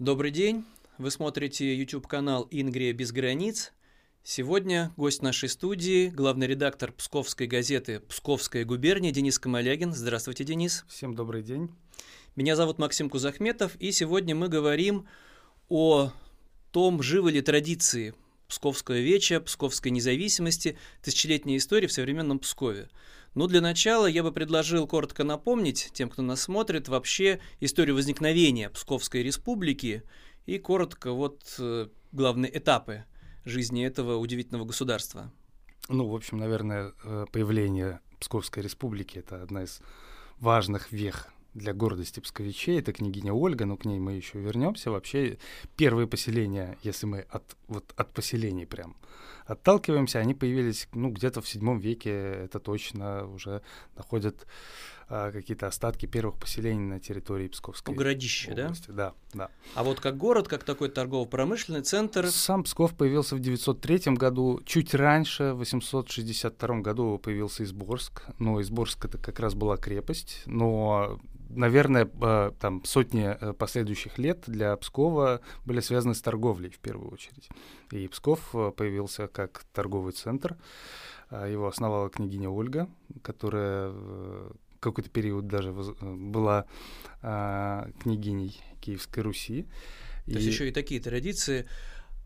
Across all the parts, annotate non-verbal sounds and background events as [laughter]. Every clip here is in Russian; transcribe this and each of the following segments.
Добрый день. Вы смотрите YouTube-канал «Ингрия без границ». Сегодня гость нашей студии, главный редактор псковской газеты «Псковская губерния» Денис Камалягин. Здравствуйте, Денис. Всем добрый день. Меня зовут Максим Кузахметов, и сегодня мы говорим о том, живы ли традиции Псковского веча, Псковской независимости, тысячелетней истории в современном Пскове. Но для начала я бы предложил коротко напомнить тем, кто нас смотрит, вообще историю возникновения Псковской республики и коротко вот э, главные этапы жизни этого удивительного государства. Ну, в общем, наверное, э, появление Псковской республики — это одна из важных вех для гордости псковичей. Это княгиня Ольга, но к ней мы еще вернемся. Вообще, первые поселения, если мы от, вот от поселений прям отталкиваемся, они появились ну, где-то в седьмом веке, это точно уже находят а, какие-то остатки первых поселений на территории Псковской У городища, области. да? Да, да. А вот как город, как такой торгово-промышленный центр... Сам Псков появился в 903 году, чуть раньше, в 862 году появился Изборск, но Изборск это как раз была крепость, но наверное, а, там сотни э, последующих лет для Пскова были связаны с торговлей в первую очередь. И Псков э, появился как торговый центр. А, его основала княгиня Ольга, которая э, какой-то период даже была а, княгиней Киевской Руси. То и... есть еще и такие традиции.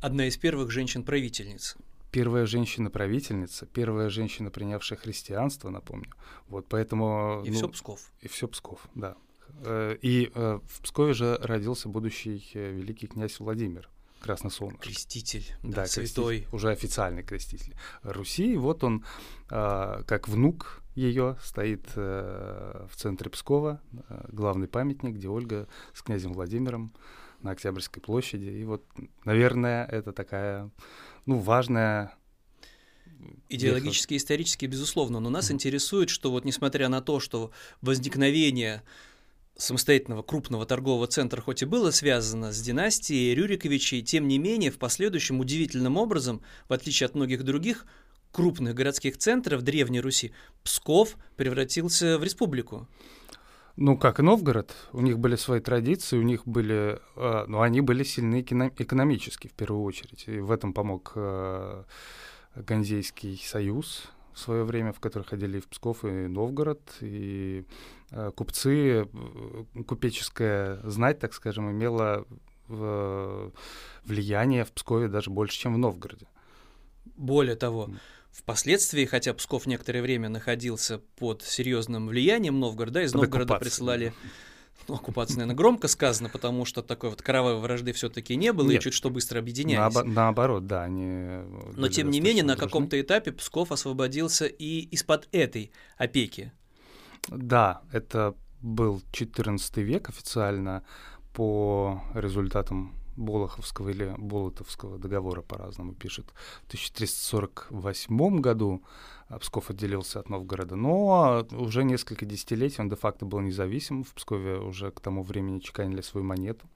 Одна из первых женщин-правительниц первая женщина-правительница, первая женщина, принявшая христианство, напомню. Вот поэтому... И ну, все Псков. И все Псков, да. Э, и э, в Пскове же родился будущий э, великий князь Владимир. Красносолнышко. Креститель, да, да святой. Креститель, уже официальный креститель Руси. Вот он, как внук ее, стоит в центре Пскова, главный памятник, где Ольга с князем Владимиром на Октябрьской площади. И вот, наверное, это такая ну, важная Идеологически, исторически, безусловно, но нас mm-hmm. интересует, что вот несмотря на то, что возникновение самостоятельного крупного торгового центра хоть и было связано с династией Рюриковичей, тем не менее в последующем удивительным образом, в отличие от многих других крупных городских центров Древней Руси, Псков превратился в республику. Ну, как и Новгород, у них были свои традиции, у них были, э, ну, они были сильны экономически в первую очередь, и в этом помог э, Ганзейский союз в свое время, в который ходили и в Псков, и Новгород, и купцы, э, купеческая знать, так скажем, имела влияние в Пскове даже больше, чем в Новгороде. Более того, Впоследствии, хотя Псков некоторое время находился под серьезным влиянием Новгорода, из под Новгорода присылали [laughs] ну, оккупация, наверное, громко сказано, потому что такой вот кровавой вражды все-таки не было, Нет. и чуть что быстро объединялись. Наобо- наоборот, да, они... Но тем не менее, на каком-то этапе Псков освободился и из-под этой опеки. Да, это был XIV век официально по результатам Болоховского или Болотовского договора по-разному пишет. В 1348 году Псков отделился от Новгорода, но уже несколько десятилетий он де-факто был независим. В Пскове уже к тому времени чеканили свою монету.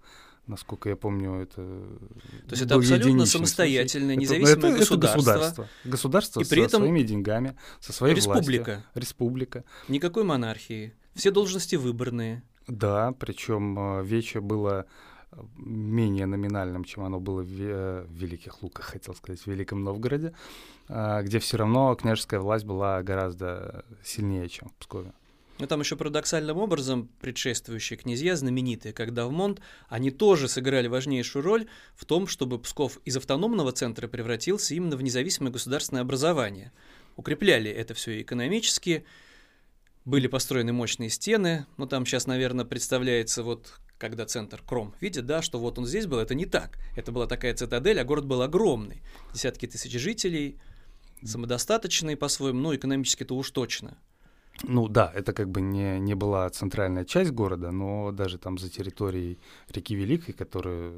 Насколько я помню, это... То есть это абсолютно самостоятельное, независимое это, государство. Это государство. Государство и при со своими деньгами, со своей республика. властью. Республика. Никакой монархии. Все должности выборные. Да, причем э, Вече было менее номинальным, чем оно было в, э, в Великих Луках, хотел сказать, в Великом Новгороде, где все равно княжеская власть была гораздо сильнее, чем в Пскове. Ну, там еще парадоксальным образом предшествующие князья, знаменитые, как Давмонт, они тоже сыграли важнейшую роль в том, чтобы Псков из автономного центра превратился именно в независимое государственное образование. Укрепляли это все экономически, были построены мощные стены, но там сейчас, наверное, представляется вот когда центр Кром видит, да, что вот он здесь был, это не так. Это была такая цитадель, а город был огромный. Десятки тысяч жителей, самодостаточный по-своему, но экономически-то уж точно. Ну да, это как бы не, не была центральная часть города, но даже там за территорией реки Великой, которая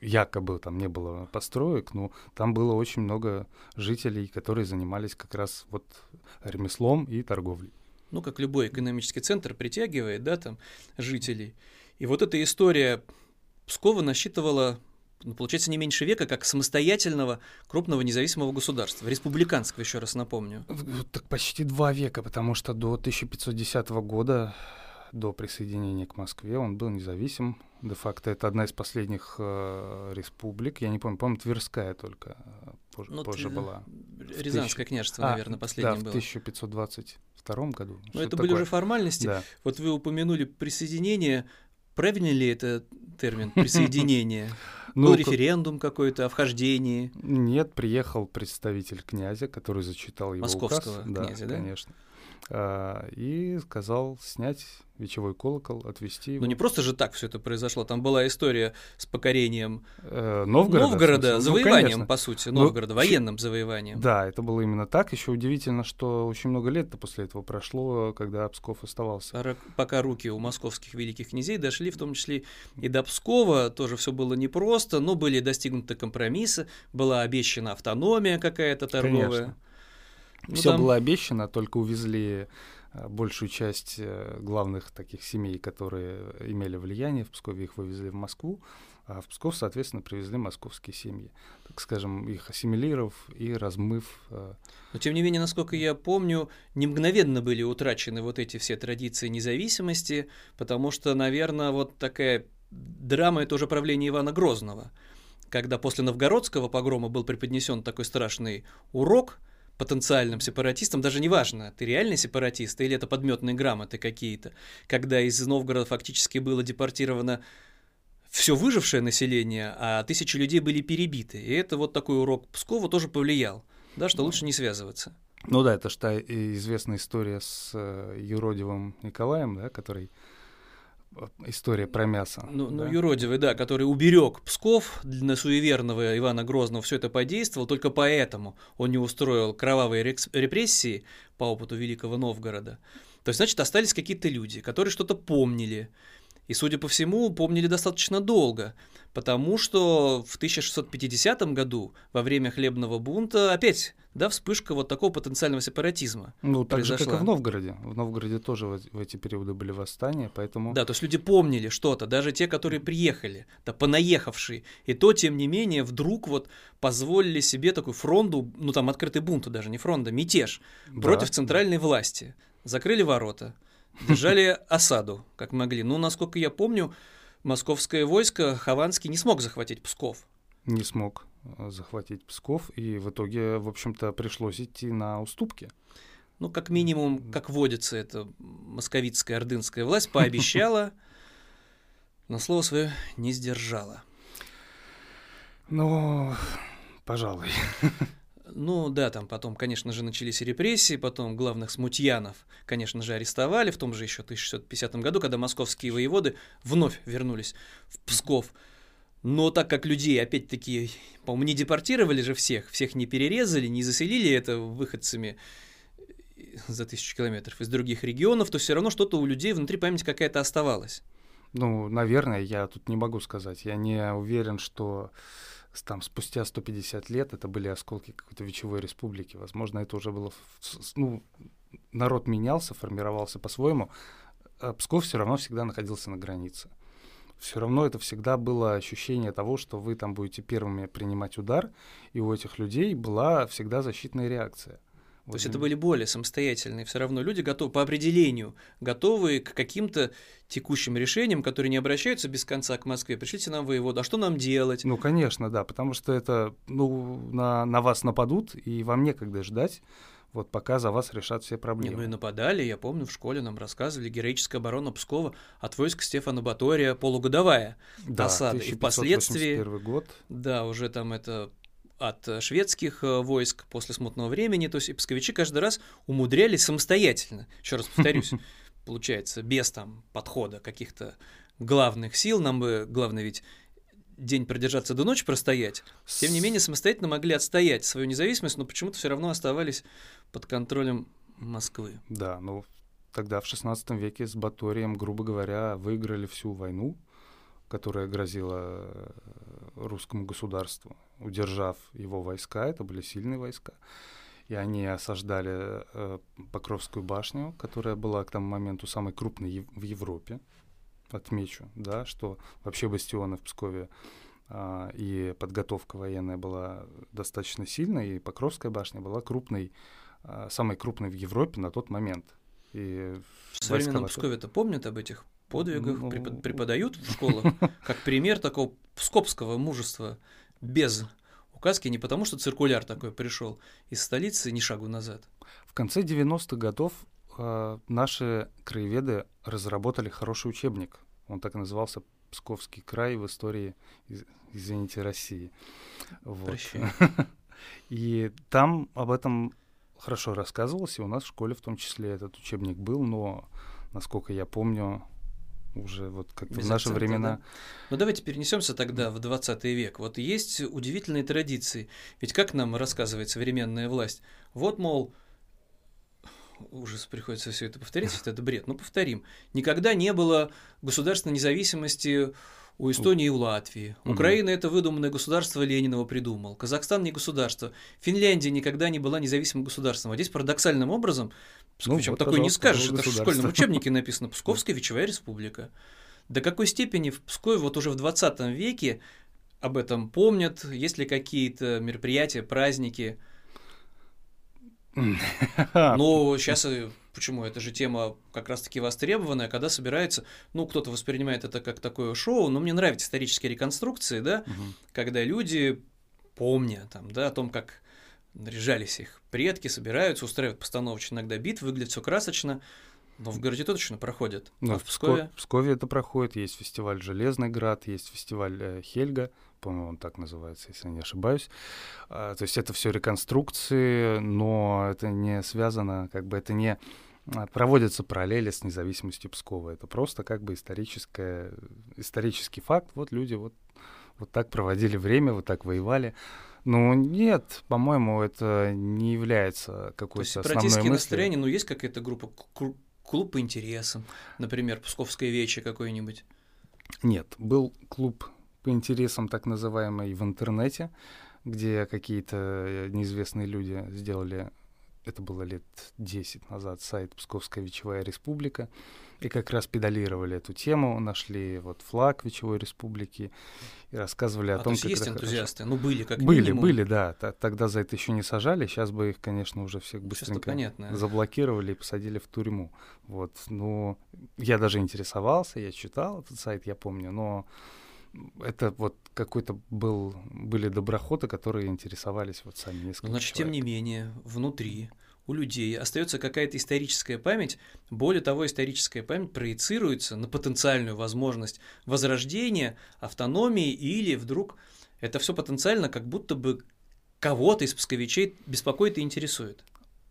якобы там не было построек, ну там было очень много жителей, которые занимались как раз вот ремеслом и торговлей. Ну, как любой экономический центр притягивает, да, там жителей. И вот эта история Пскова насчитывала, ну, получается, не меньше века, как самостоятельного крупного независимого государства, республиканского, еще раз напомню. Так почти два века, потому что до 1510 года до присоединения к Москве он был независим. Де-факто это одна из последних э, республик. Я не помню, по-моему, Тверская только э, позже, ну, позже ты, была. Рязанское княжество, а, наверное, последнее да, было. в 1522 году. Но это были уже формальности. Да. Вот вы упомянули присоединение. Правильно ли это термин присоединение? [laughs] Ну, Был референдум какой-то о вхождении? Нет, приехал представитель князя, который зачитал его Московского указ. князя, да? конечно. А, и сказал снять вечевой колокол, отвести его. Ну не просто же так все это произошло, там была история с покорением э, Новгорода, Новгорода завоеванием, ну, по сути, ну, Новгорода, ну, военным завоеванием. Да, это было именно так. Еще удивительно, что очень много лет после этого прошло, когда Псков оставался. Пока руки у московских великих князей дошли, в том числе и до Пскова, тоже все было непросто, но были достигнуты компромиссы, была обещана автономия какая-то торговая. Конечно. Ну, Все там... было обещано, только увезли э, большую часть э, главных таких семей, которые имели влияние в Пскове, их вывезли в Москву, а в Псков, соответственно, привезли московские семьи, так скажем, их ассимилировав и размыв. Э, Но, тем не менее, насколько я помню, не мгновенно были утрачены вот эти все традиции независимости, потому что, наверное, вот такая драма — это уже правление Ивана Грозного, когда после новгородского погрома был преподнесен такой страшный урок — потенциальным сепаратистам, даже не важно, ты реальный сепаратист или это подметные грамоты какие-то, когда из Новгорода фактически было депортировано все выжившее население, а тысячи людей были перебиты. И это вот такой урок Пскова тоже повлиял, да, что лучше не связываться. Ну да, это же та известная история с э, юродивым Николаем, да, который история про мясо. Ну, ну да? ну, юродивый, да, который уберег Псков на суеверного Ивана Грозного, все это подействовал, только поэтому он не устроил кровавые репрессии по опыту Великого Новгорода. То есть, значит, остались какие-то люди, которые что-то помнили, и, судя по всему, помнили достаточно долго, потому что в 1650 году, во время хлебного бунта, опять да, вспышка вот такого потенциального сепаратизма. Ну, так произошла. же, как и в Новгороде. В Новгороде тоже в, эти периоды были восстания, поэтому... Да, то есть люди помнили что-то, даже те, которые приехали, да, понаехавшие. И то, тем не менее, вдруг вот позволили себе такую фронту, ну там открытый бунт даже, не фронта, мятеж да. против центральной власти. Закрыли ворота, держали осаду, как могли. Ну, насколько я помню, московское войско Хованский не смог захватить Псков. Не смог. Э, захватить Псков, и в итоге, в общем-то, пришлось идти на уступки. Ну, как минимум, как водится, это московитская ордынская власть пообещала, [laughs] но слово свое не сдержала. Ну, пожалуй. [laughs] Ну да, там потом, конечно же, начались репрессии, потом главных смутьянов, конечно же, арестовали в том же еще 1650 году, когда московские воеводы вновь вернулись в Псков. Но так как людей, опять-таки, по-моему, не депортировали же всех, всех не перерезали, не заселили это выходцами за тысячу километров из других регионов, то все равно что-то у людей внутри памяти какая-то оставалась. Ну, наверное, я тут не могу сказать. Я не уверен, что там спустя 150 лет это были осколки какой-то вечевой республики. Возможно, это уже было... Ну, народ менялся, формировался по-своему. А Псков все равно всегда находился на границе все равно это всегда было ощущение того, что вы там будете первыми принимать удар, и у этих людей была всегда защитная реакция. То вот есть это были более самостоятельные, все равно люди готовы по определению, готовы к каким-то текущим решениям, которые не обращаются без конца к Москве. Пришлите нам воеводу, а что нам делать? Ну, конечно, да, потому что это, ну, на, на вас нападут, и вам некогда ждать вот пока за вас решат все проблемы. Не, ну и нападали, я помню, в школе нам рассказывали, героическая оборона Пскова от войск Стефана Батория полугодовая да, осада. И впоследствии... год. Да, уже там это от шведских э, войск после смутного времени, то есть и псковичи каждый раз умудрялись самостоятельно, еще раз повторюсь, [laughs] получается, без там подхода каких-то главных сил, нам бы, главное ведь день продержаться до ночи простоять, тем не менее самостоятельно могли отстоять свою независимость, но почему-то все равно оставались под контролем Москвы. Да, ну тогда в XVI веке с Баторием, грубо говоря, выиграли всю войну, которая грозила э, русскому государству, удержав его войска, это были сильные войска, и они осаждали э, Покровскую башню, которая была к тому моменту самой крупной в Европе, отмечу, да, что вообще бастионы в Пскове а, и подготовка военная была достаточно сильной, и Покровская башня была крупной, а, самой крупной в Европе на тот момент. И в современном Пскове-то помнят об этих подвигах, ну, преподают в [laughs] школах, как пример такого пскопского мужества без указки, не потому что циркуляр такой пришел из столицы ни шагу назад. В конце 90-х годов э, наши краеведы разработали хороший учебник. Он так и назывался «Псковский край в истории, извините, России». Вот. [laughs] И там об этом хорошо рассказывалось, и у нас в школе в том числе этот учебник был, но, насколько я помню, уже вот как в наши акцента, времена. Да? Ну давайте перенесемся тогда в 20 век. Вот есть удивительные традиции. Ведь как нам рассказывает современная власть? Вот, мол, ужас, приходится все это повторить, [laughs] это бред. Ну, повторим. Никогда не было государственной независимости у Эстонии и у Латвии. Угу. Украина это выдуманное государство Ленинова придумал. Казахстан не государство. Финляндия никогда не была независимым государством. А здесь парадоксальным образом, ну, причем вот, такое не скажешь, это в школьном [laughs] учебнике написано Псковская Вечевая Республика. До какой степени в Пскове вот уже в 20 веке об этом помнят, есть ли какие-то мероприятия, праздники? [laughs] Ну, сейчас почему? Это же тема как раз-таки востребованная, когда собирается, ну, кто-то воспринимает это как такое шоу, но мне нравятся исторические реконструкции, да, угу. когда люди, помня там, да, о том, как наряжались их предки, собираются, устраивают постановочно иногда бит, выглядит все красочно, но в городе точно проходит. Ну, а в Пскове? В Пскове это проходит. Есть фестиваль Железный град, есть фестиваль э, Хельга, по-моему, он так называется, если я не ошибаюсь. А, то есть это все реконструкции, но это не связано, как бы это не проводятся параллели с независимостью Пскова. Это просто как бы историческое, исторический факт. Вот люди вот, вот так проводили время, вот так воевали. Ну нет, по-моему, это не является какой-то основной мыслью. настроения, ну есть какая-то группа, клуб по интересам, например, Псковское вече какое-нибудь? Нет, был клуб по интересам, так называемый, в интернете, где какие-то э, неизвестные люди сделали, это было лет 10 назад, сайт Псковская Вечевая Республика, и как раз педалировали эту тему, нашли вот флаг Вечевой Республики и рассказывали а о том, то есть как есть энтузиасты, хорошо. ну были как Были, минимум. были, да. Тогда за это еще не сажали, сейчас бы их, конечно, уже всех быстренько заблокировали и посадили в тюрьму. Вот, ну, я даже интересовался, я читал этот сайт, я помню, но это вот какой-то был, были доброходы, которые интересовались вот сами несколько Значит, человек. тем не менее, внутри у людей остается какая-то историческая память. Более того, историческая память проецируется на потенциальную возможность возрождения, автономии или вдруг это все потенциально как будто бы кого-то из псковичей беспокоит и интересует.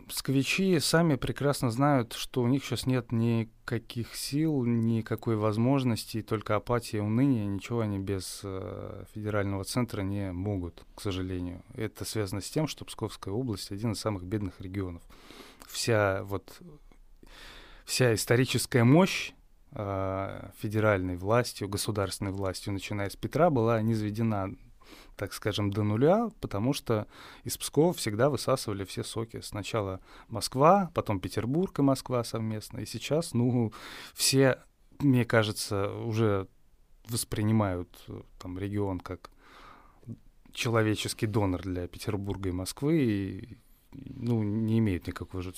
Псковичи сами прекрасно знают, что у них сейчас нет никаких сил, никакой возможности, только апатия, уныние, ничего они без э, федерального центра не могут, к сожалению. Это связано с тем, что Псковская область один из самых бедных регионов. Вся вот вся историческая мощь э, федеральной властью, государственной властью, начиная с Петра, была низведена так скажем, до нуля, потому что из Пскова всегда высасывали все соки. Сначала Москва, потом Петербург и Москва совместно. И сейчас, ну, все, мне кажется, уже воспринимают там регион как человеческий донор для Петербурга и Москвы, и ну, не имеют никакой же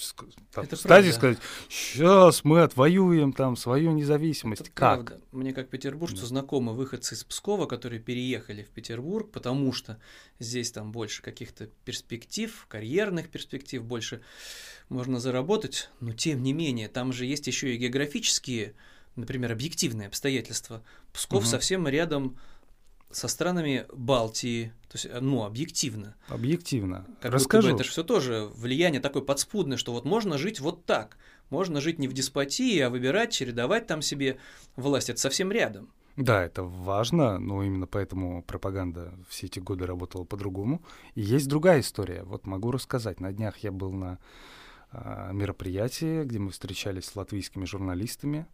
там, стадии сказать, сейчас мы отвоюем там свою независимость. Это как? Правда. Мне как петербуржцу да. знакомы выходцы из Пскова, которые переехали в Петербург, потому что здесь там больше каких-то перспектив, карьерных перспектив, больше можно заработать, но тем не менее, там же есть еще и географические, например, объективные обстоятельства. Псков угу. совсем рядом со странами Балтии, то есть, ну, объективно. Объективно. Как Расскажу. это же все тоже влияние такое подспудное, что вот можно жить вот так. Можно жить не в деспотии, а выбирать, чередовать там себе власть. Это совсем рядом. Да, это важно, но именно поэтому пропаганда все эти годы работала по-другому. И есть другая история. Вот могу рассказать. На днях я был на э, мероприятии, где мы встречались с латвийскими журналистами.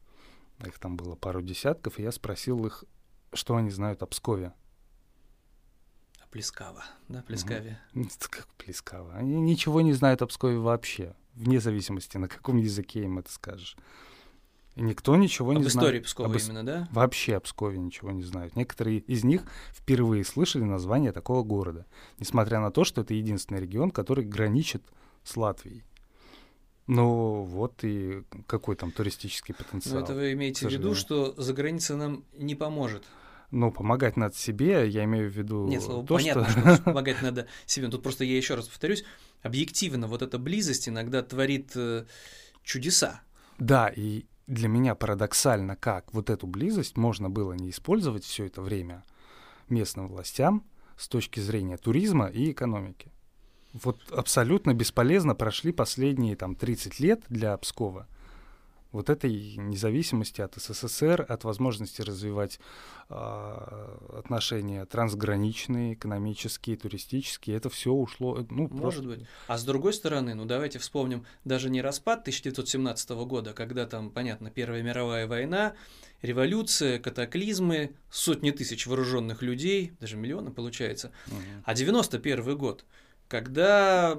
Их там было пару десятков, и я спросил их, что они знают о Пскове? О Плескаво, да, Плескаве? Угу. Как Плескаво? Они ничего не знают о Пскове вообще, вне зависимости, на каком языке им это скажешь. И никто ничего об не знает. Об истории Пскова об... именно, да? Вообще о Пскове ничего не знают. Некоторые из них впервые слышали название такого города, несмотря на то, что это единственный регион, который граничит с Латвией. Ну вот и какой там туристический потенциал. Но это вы имеете в виду, что за границей нам не поможет? Ну, помогать надо себе, я имею в виду Нет, слово то, понятно, что... что [laughs] помогать надо себе. Тут просто я еще раз повторюсь, объективно вот эта близость иногда творит э, чудеса. Да, и для меня парадоксально, как вот эту близость можно было не использовать все это время местным властям с точки зрения туризма и экономики. Вот абсолютно бесполезно прошли последние там 30 лет для Пскова вот этой независимости от СССР, от возможности развивать э, отношения трансграничные, экономические, туристические, это все ушло. Э, ну, Может просто... быть. А с другой стороны, ну давайте вспомним даже не распад 1917 года, когда там, понятно, Первая мировая война, революция, катаклизмы, сотни тысяч вооруженных людей, даже миллионы получается, угу. а 91 год, когда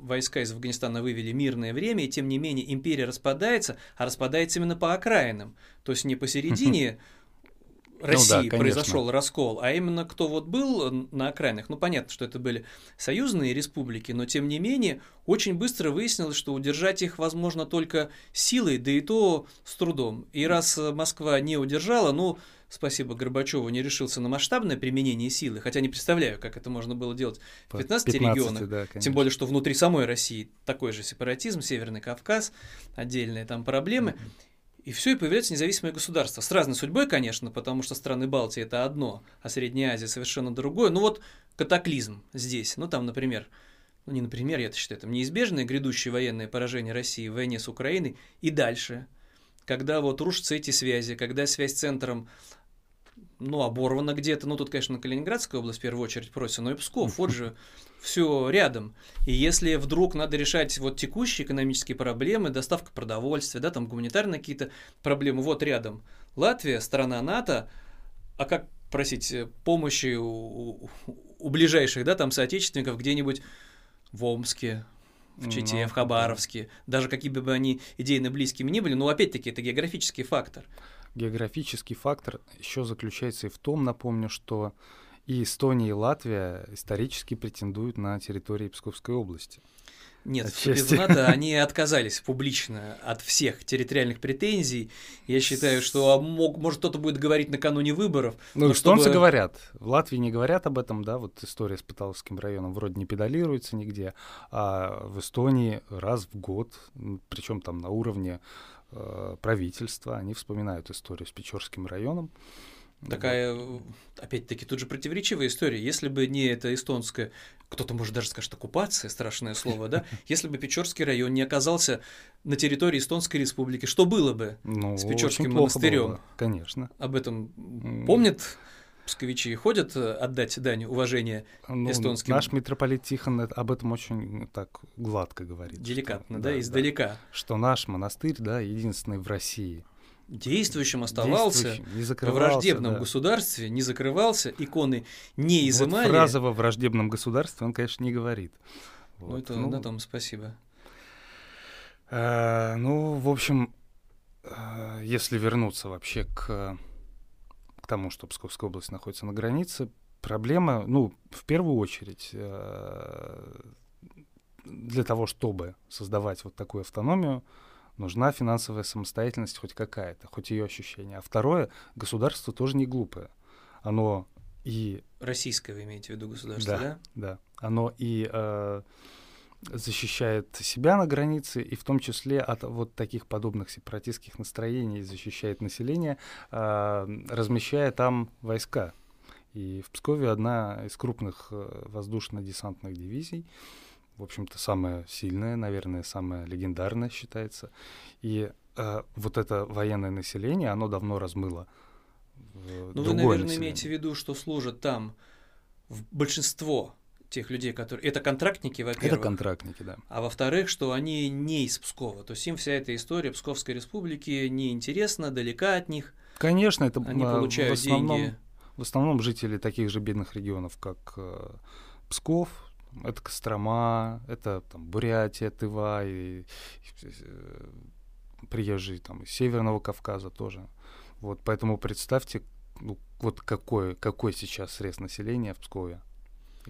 войска из Афганистана вывели мирное время, и тем не менее империя распадается, а распадается именно по окраинам. То есть не посередине [laughs] России ну да, произошел раскол, а именно кто вот был на окраинах. Ну, понятно, что это были союзные республики, но тем не менее очень быстро выяснилось, что удержать их возможно только силой, да и то с трудом. И раз Москва не удержала, ну, спасибо Горбачеву, не решился на масштабное применение силы, хотя не представляю, как это можно было делать в 15, 15 регионах, да, тем более, что внутри самой России такой же сепаратизм, Северный Кавказ, отдельные там проблемы. И все, и появляется независимое государство. С разной судьбой, конечно, потому что страны Балтии это одно, а Средняя Азия совершенно другое. Ну вот катаклизм здесь. Ну там, например, ну не например, я это считаю, это неизбежное грядущее военное поражение России в войне с Украиной и дальше. Когда вот рушатся эти связи, когда связь с центром ну, оборвано где-то. Ну, тут, конечно, Калининградская область в первую очередь просится, но и Псков, вот [laughs] же все рядом. И если вдруг надо решать вот текущие экономические проблемы, доставка продовольствия, да, там гуманитарные какие-то проблемы, вот рядом. Латвия, страна НАТО, а как просить э, помощи у, у ближайших, да, там соотечественников где-нибудь в Омске, в Чите, ну, в Хабаровске, даже какие бы они идейно близкими ни были, но опять-таки это географический фактор географический фактор еще заключается и в том, напомню, что и Эстония, и Латвия исторически претендуют на территории Псковской области. Нет, в НАТО они отказались публично от всех территориальных претензий. Я считаю, что а, мог, может кто-то будет говорить накануне выборов. Ну, эстонцы чтобы... говорят. В Латвии не говорят об этом, да, вот история с Паталовским районом вроде не педалируется нигде, а в Эстонии раз в год, причем там на уровне Э, правительства, они вспоминают историю с Печорским районом. Такая, опять-таки, тут же противоречивая история. Если бы не эта эстонская, кто-то может даже скажет оккупация, страшное слово, да? [laughs] Если бы Печорский район не оказался на территории Эстонской республики, что было бы ну, с Печорским монастырем? Конечно. Об этом помнят псковичи ходят э, отдать дань уважения ну, эстонским? Наш митрополит Тихон об этом очень так гладко говорит. Деликатно, что, да, да, издалека. Да, что наш монастырь, да, единственный в России. Действующим оставался Действующим, во враждебном да. государстве, не закрывался, иконы не изымали. Вот фраза во враждебном государстве он, конечно, не говорит. Ну, вот. Ну, это ну, на том спасибо. Э, ну, в общем, э, если вернуться вообще к тому, что Псковская область находится на границе, проблема, ну, в первую очередь, э, для того, чтобы создавать вот такую автономию, нужна финансовая самостоятельность хоть какая-то, хоть ее ощущение. А второе, государство тоже не глупое. Оно и... Российское вы имеете в виду государство, да? Да, да. Оно и э, защищает себя на границе, и в том числе от вот таких подобных сепаратистских настроений защищает население, э, размещая там войска. И в Пскове одна из крупных э, воздушно-десантных дивизий, в общем-то, самая сильная, наверное, самая легендарная считается. И э, вот это военное население, оно давно размыло. Ну, вы, наверное, население. имеете в виду, что служат там в большинство тех людей, которые... Это контрактники, во-первых. Это контрактники, да. А во-вторых, что они не из Пскова. То есть им вся эта история Псковской республики неинтересна, далека от них. Конечно, это они получают в основном, деньги. В основном жители таких же бедных регионов, как э, Псков, это Кострома, это там, Бурятия, Тыва и, и э, приезжие там из Северного Кавказа тоже. Вот, поэтому представьте, ну, вот какой, какой сейчас срез населения в Пскове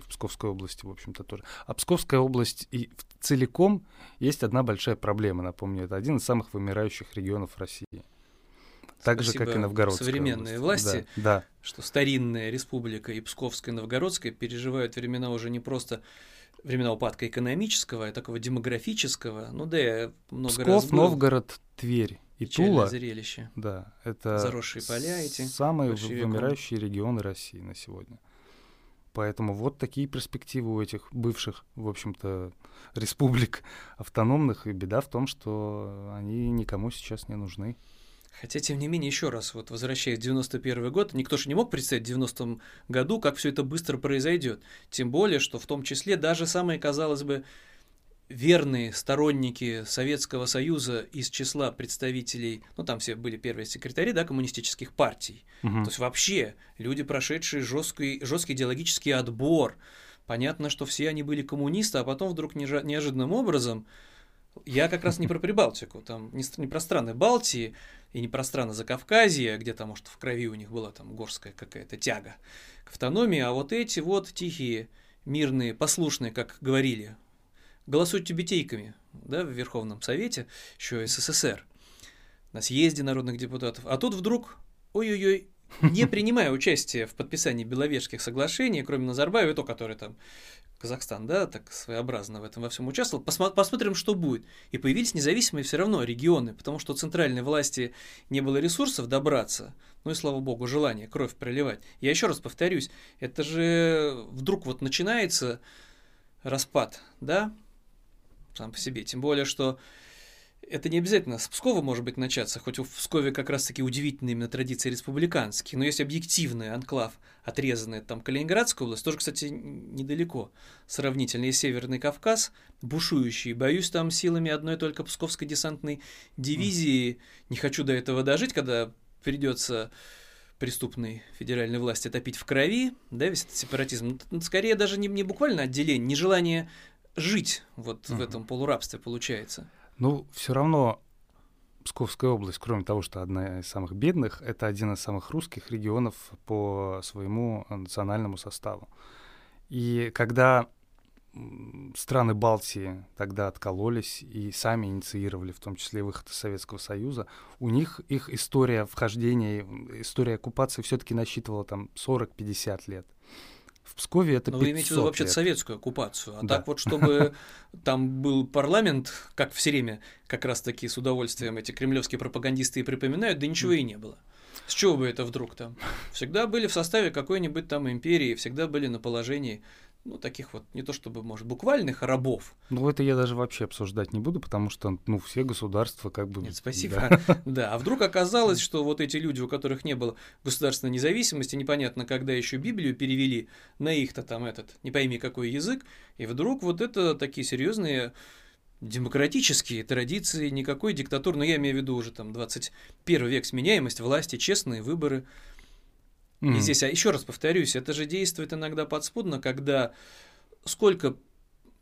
и в Псковской области, в общем-то, тоже. А Псковская область и целиком есть одна большая проблема, напомню, это один из самых вымирающих регионов России. Так Спасибо же, как и Новгородская современные область. власти, да, да. что старинная республика и Псковская и Новгородская переживают времена уже не просто времена упадка экономического, а такого демографического. Ну да, я много Псков, раз был. Новгород, Тверь и Печальное Тула. зрелище. Да, это Заросшие поля эти. самые вымирающие регионы России на сегодня. Поэтому вот такие перспективы у этих бывших, в общем-то, [laughs] республик автономных. И беда в том, что они никому сейчас не нужны. Хотя, тем не менее, еще раз, вот возвращаясь в 91 год, никто же не мог представить в 90-м году, как все это быстро произойдет. Тем более, что в том числе даже самые, казалось бы, верные сторонники Советского Союза из числа представителей, ну там все были первые секретари, да, коммунистических партий. Мгм. То есть вообще люди, прошедшие жесткий, жесткий идеологический отбор. Понятно, что все они были коммунисты, а потом вдруг неожиданным образом я как раз не про Прибалтику, там не, не про страны Балтии и не про страны Закавказья, где там, может, в крови у них была там горская какая-то тяга к автономии, а вот эти вот тихие, мирные, послушные, как говорили, голосуют тюбетейками, да, в Верховном Совете, еще СССР, на съезде народных депутатов. А тут вдруг, ой-ой-ой, не принимая участие в подписании Беловежских соглашений, кроме Назарбаева, то, который там Казахстан, да, так своеобразно в этом во всем участвовал. Посма- посмотрим, что будет. И появились независимые все равно регионы, потому что у центральной власти не было ресурсов добраться, ну и слава богу, желание кровь проливать. Я еще раз повторюсь, это же вдруг вот начинается распад, да, сам по себе. Тем более, что это не обязательно с Пскова может быть начаться, хоть в Пскове как раз-таки удивительные именно традиции республиканские, но есть объективный анклав, отрезанный там Калининградская область, тоже, кстати, недалеко сравнительно, и Северный Кавказ, бушующий, боюсь, там силами одной только Псковской десантной дивизии, не хочу до этого дожить, когда придется преступной федеральной власти топить в крови, да, весь этот сепаратизм, скорее даже не, не буквально отделение, нежелание жить вот в Мгм. этом полурабстве получается. Ну, все равно Псковская область, кроме того, что одна из самых бедных, это один из самых русских регионов по своему национальному составу. И когда страны Балтии тогда откололись и сами инициировали, в том числе выход из Советского Союза, у них их история вхождения, история оккупации все-таки насчитывала там 40-50 лет. В Пскове это Но вы имеете в виду 500 вообще лет. советскую оккупацию. А Да. так вот, чтобы [laughs] там был парламент, как все время как раз-таки с удовольствием эти кремлевские пропагандисты и припоминают, да ничего и не было. С чего бы это вдруг там? Всегда были в составе какой-нибудь там империи, всегда были на положении, ну, таких вот, не то чтобы, может, буквальных рабов. Ну, это я даже вообще обсуждать не буду, потому что, ну, все государства как бы... Нет, спасибо. да. [laughs] Да, а вдруг оказалось, что вот эти люди, у которых не было государственной независимости, непонятно, когда еще Библию перевели на их-то там этот, не пойми какой язык, и вдруг вот это такие серьезные демократические традиции, никакой диктатуры, но я имею в виду уже там 21 век, сменяемость власти, честные выборы. И Мгм. здесь, а еще раз повторюсь, это же действует иногда подспудно, когда сколько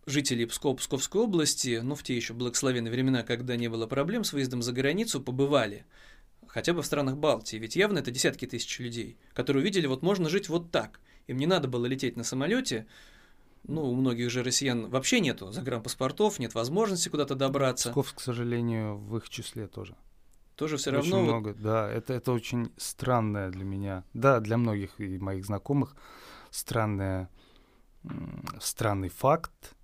жителей Пскова, Псковской области, ну, в те еще благословенные времена, когда не было проблем с выездом за границу, побывали. Хотя бы в странах Балтии. Ведь явно это десятки тысяч людей, которые увидели, вот можно жить вот так. Им не надо было лететь на самолете. Ну, у многих же россиян вообще нету загранпаспортов, нет возможности куда-то добраться. Псков, к сожалению, в их числе тоже. Тоже все Очень равно вот много, да, это, это очень странное для меня, да, для многих и моих знакомых, странное, странный факт,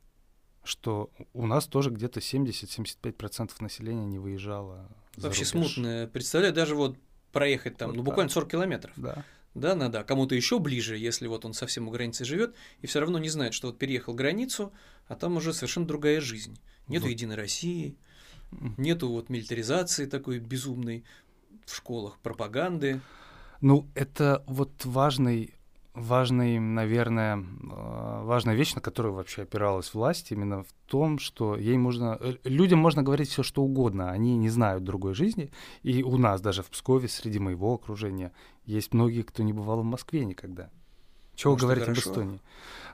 что у нас тоже где-то 70-75% населения не выезжало вообще смутно. Представляю, даже вот проехать там, Вот ну, так. буквально 40 километров. Да. Да, надо, а кому-то еще ближе, если вот он совсем у границы живет, и все равно не знает, что вот переехал границу, а там уже совершенно другая жизнь. Нету Вот. Единой России. Нету вот милитаризации такой безумной в школах, пропаганды. Ну, это вот важный, важный, наверное, э, важная вещь, на которую вообще опиралась власть, именно в том, что ей можно, э, людям можно говорить все, что угодно, они не знают другой жизни, и у нас даже в Пскове, среди моего окружения, есть многие, кто не бывал в Москве никогда. Чего Может, говорить об. Эстонии?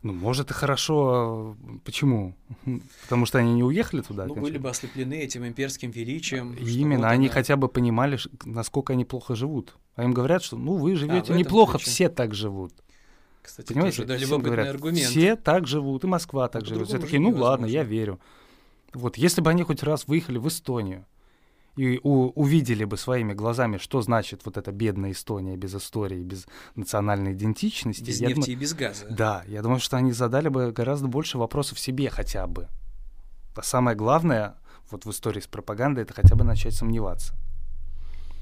Ну, может, и хорошо. а Почему? [laughs] Потому что они не уехали туда? ну, были бы ослеплены этим имперским величием. что Именно, вот они она- хотя бы понимали, насколько они плохо живут. А им говорят, что ну вы живете этом неплохо, ключе. все так живут. Кстати, Понимаете, тоже, всем говорят, аргумент. все так живут, и Москва так Ну, живет. Все такие, ну ладно, я невозможно». верю. Вот, если бы они хоть раз выехали в Эстонию и у- увидели бы своими глазами, что значит вот эта бедная Эстония без истории, без национальной идентичности, Без я нефти думаю- и без газа. да, я думаю, что они задали бы гораздо больше вопросов себе хотя бы. А самое главное вот в истории с пропагандой это хотя бы начать сомневаться.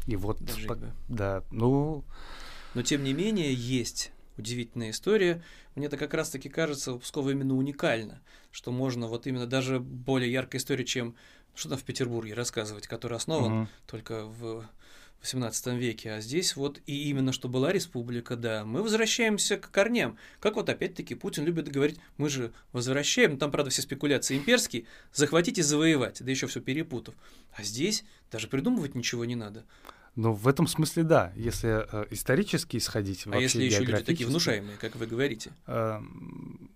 И вот, по- бы. да, ну, Но тем не менее есть удивительная история. Мне это как раз-таки кажется у Пскова именно уникально, что можно вот именно даже более яркая история, чем что там в Петербурге рассказывать, который основан мгм. только в XVIII веке, а здесь вот и именно что была республика, да, мы возвращаемся к корням. Как вот опять-таки Путин любит говорить, мы же возвращаем, ну, там, правда, все спекуляции имперские, захватить и завоевать, да еще все перепутав. А здесь даже придумывать ничего не надо. Ну, в этом смысле да. Если э, исторически исходить, а если еще люди такие внушаемые, как вы говорите. эм,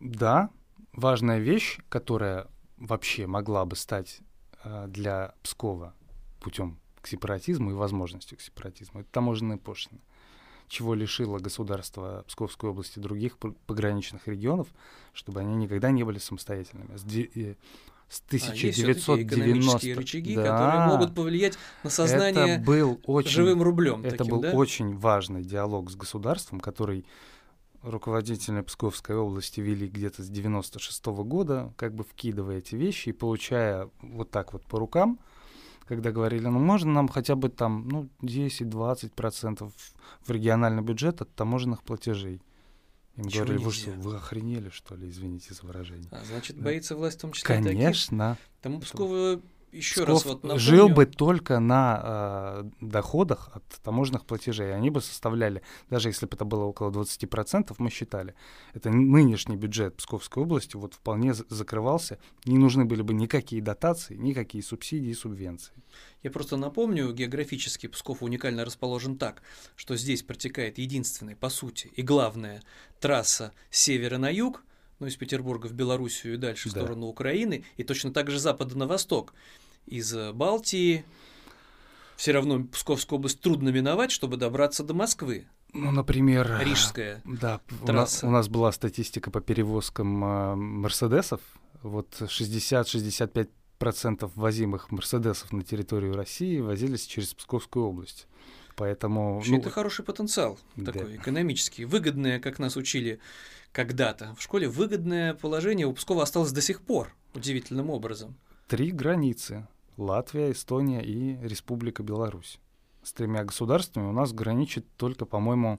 да, важная вещь, которая вообще могла бы стать э, для Пскова путем к сепаратизму и возможностью к сепаратизму, это таможенные пошлины, чего лишило государство Псковской области других п- пограничных регионов, чтобы они никогда не были самостоятельными. С, де- э, с А есть 1990 экономические рычаги, Да. которые могут повлиять на сознание это был очень живым рублем. это таким, был да? очень важный диалог с государством, который руководители Псковской области вели где-то с 96 года, как бы вкидывая эти вещи и получая вот так вот по рукам, когда говорили, ну можно нам хотя бы там ну, 10-20% в региональный бюджет от таможенных платежей. Им Чего говорили, вы что, вы охренели, что ли, извините за выражение. А, значит, Да. боится власть в том числе и таких. Конечно. Тому Пскову еще Псков раз вот напомню, жил бы только на э, доходах от таможенных платежей. Они бы составляли, даже если бы это было около 20%, мы считали, это нынешний бюджет Псковской области вот вполне за- закрывался. Не нужны были бы никакие дотации, никакие субсидии и субвенции. Я просто напомню, географически Псков уникально расположен так, что здесь протекает единственная, по сути, и главная трасса с севера на юг, ну, из Петербурга в Белоруссию и дальше в сторону Украины, и точно так же с запада на восток. Из э, Балтии все равно Псковскую область трудно миновать, чтобы добраться до Москвы. Ну, например... Рижская. Да, у нас, трасса. у нас была статистика по перевозкам э, Мерседесов. Вот 60-65% возимых Мерседесов на территорию России возились через Псковскую область. Поэтому... Вообще, ну, это хороший потенциал да. такой экономический. Выгодное, как нас учили когда-то в школе, выгодное положение у Пскова осталось до сих пор, удивительным образом. Три границы. Латвия, Эстония и Республика Беларусь. С тремя государствами у нас граничит только, по-моему,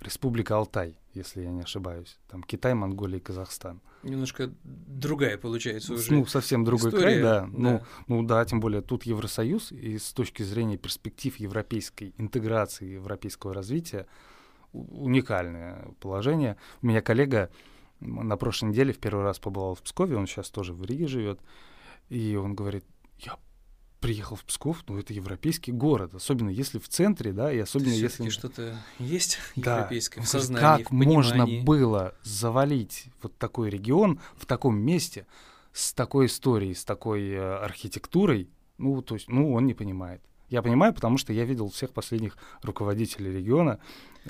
Республика Алтай, если я не ошибаюсь. Там Китай, Монголия и Казахстан. Немножко другая получается уже. Ну, совсем другой история, край, да. да. Ну, ну да, тем более тут Евросоюз, и с точки зрения перспектив европейской интеграции, европейского развития, уникальное положение. У меня коллега на прошлой неделе в первый раз побывал в Пскове, он сейчас тоже в Риге живет, и он говорит, я приехал в Псков, ну это европейский город, особенно если в центре, да, и особенно Всё-таки если... что-то есть Да. европейское Он в сознании, Как в можно было завалить вот такой регион в таком месте с такой историей, с такой э, архитектурой? Ну, то есть, ну, он не понимает. Я понимаю, потому что я видел всех последних руководителей региона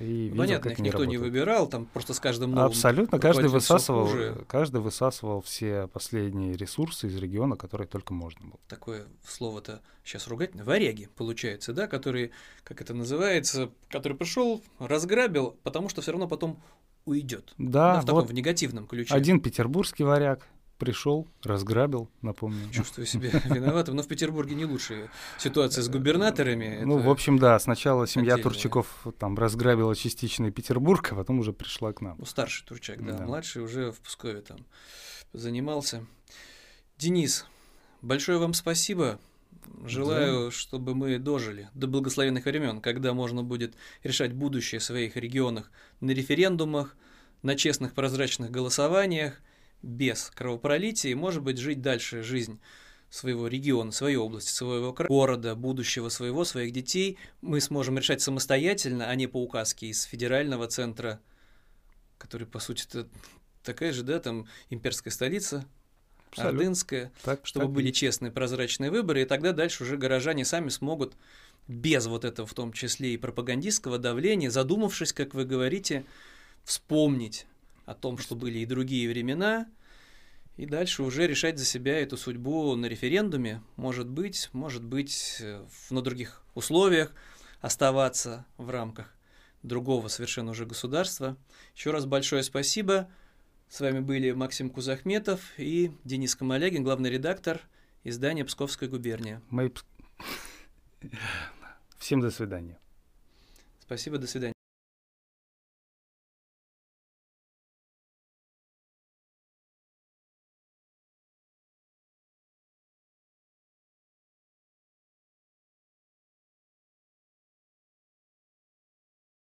и видел, Понятно, как их никто не работают. выбирал, там просто с каждым новым Абсолютно, каждый высасывал, каждый высасывал все последние ресурсы из региона, которые только можно было. такое слово-то сейчас ругательное, варяги, получается, да, которые, как это называется, который пришел, разграбил, потому что все равно потом уйдет. Да, в таком, вот в негативном ключе. один петербургский варяг пришел, разграбил, напомню. Чувствую себя [laughs] виноватым, но в Петербурге не лучшая ситуация с губернаторами. Ну, в общем, да, сначала семья отдельная. Турчаков там разграбила частично Петербург, а потом уже пришла к нам. Ну, старший Турчак, да, Да. младший уже в Пскове там занимался. Денис, большое вам спасибо. Желаю, чтобы мы дожили до благословенных времен, когда можно будет решать будущее в своих регионах на референдумах, на честных прозрачных голосованиях, без кровопролития, и, может быть, жить дальше жизнь своего региона, своей области, своего города, будущего своего, своих детей, мы сможем решать самостоятельно, а не по указке из федерального центра, который, по сути, это такая же, да, там имперская столица, Абсолютно. ордынская, Так, чтобы так были честные, прозрачные выборы, и тогда дальше уже горожане сами смогут без вот этого, в том числе и пропагандистского давления, задумавшись, как вы говорите, вспомнить о том, что были и другие времена, и дальше уже решать за себя эту судьбу на референдуме. Может быть, может быть, э, на других условиях оставаться в рамках другого совершенно уже государства. Еще раз большое спасибо. С вами были Максим Кузахметов и Денис Камалягин, главный редактор издания «Псковская губерния». Мои... [laughs] Всем до свидания. Спасибо, до свидания.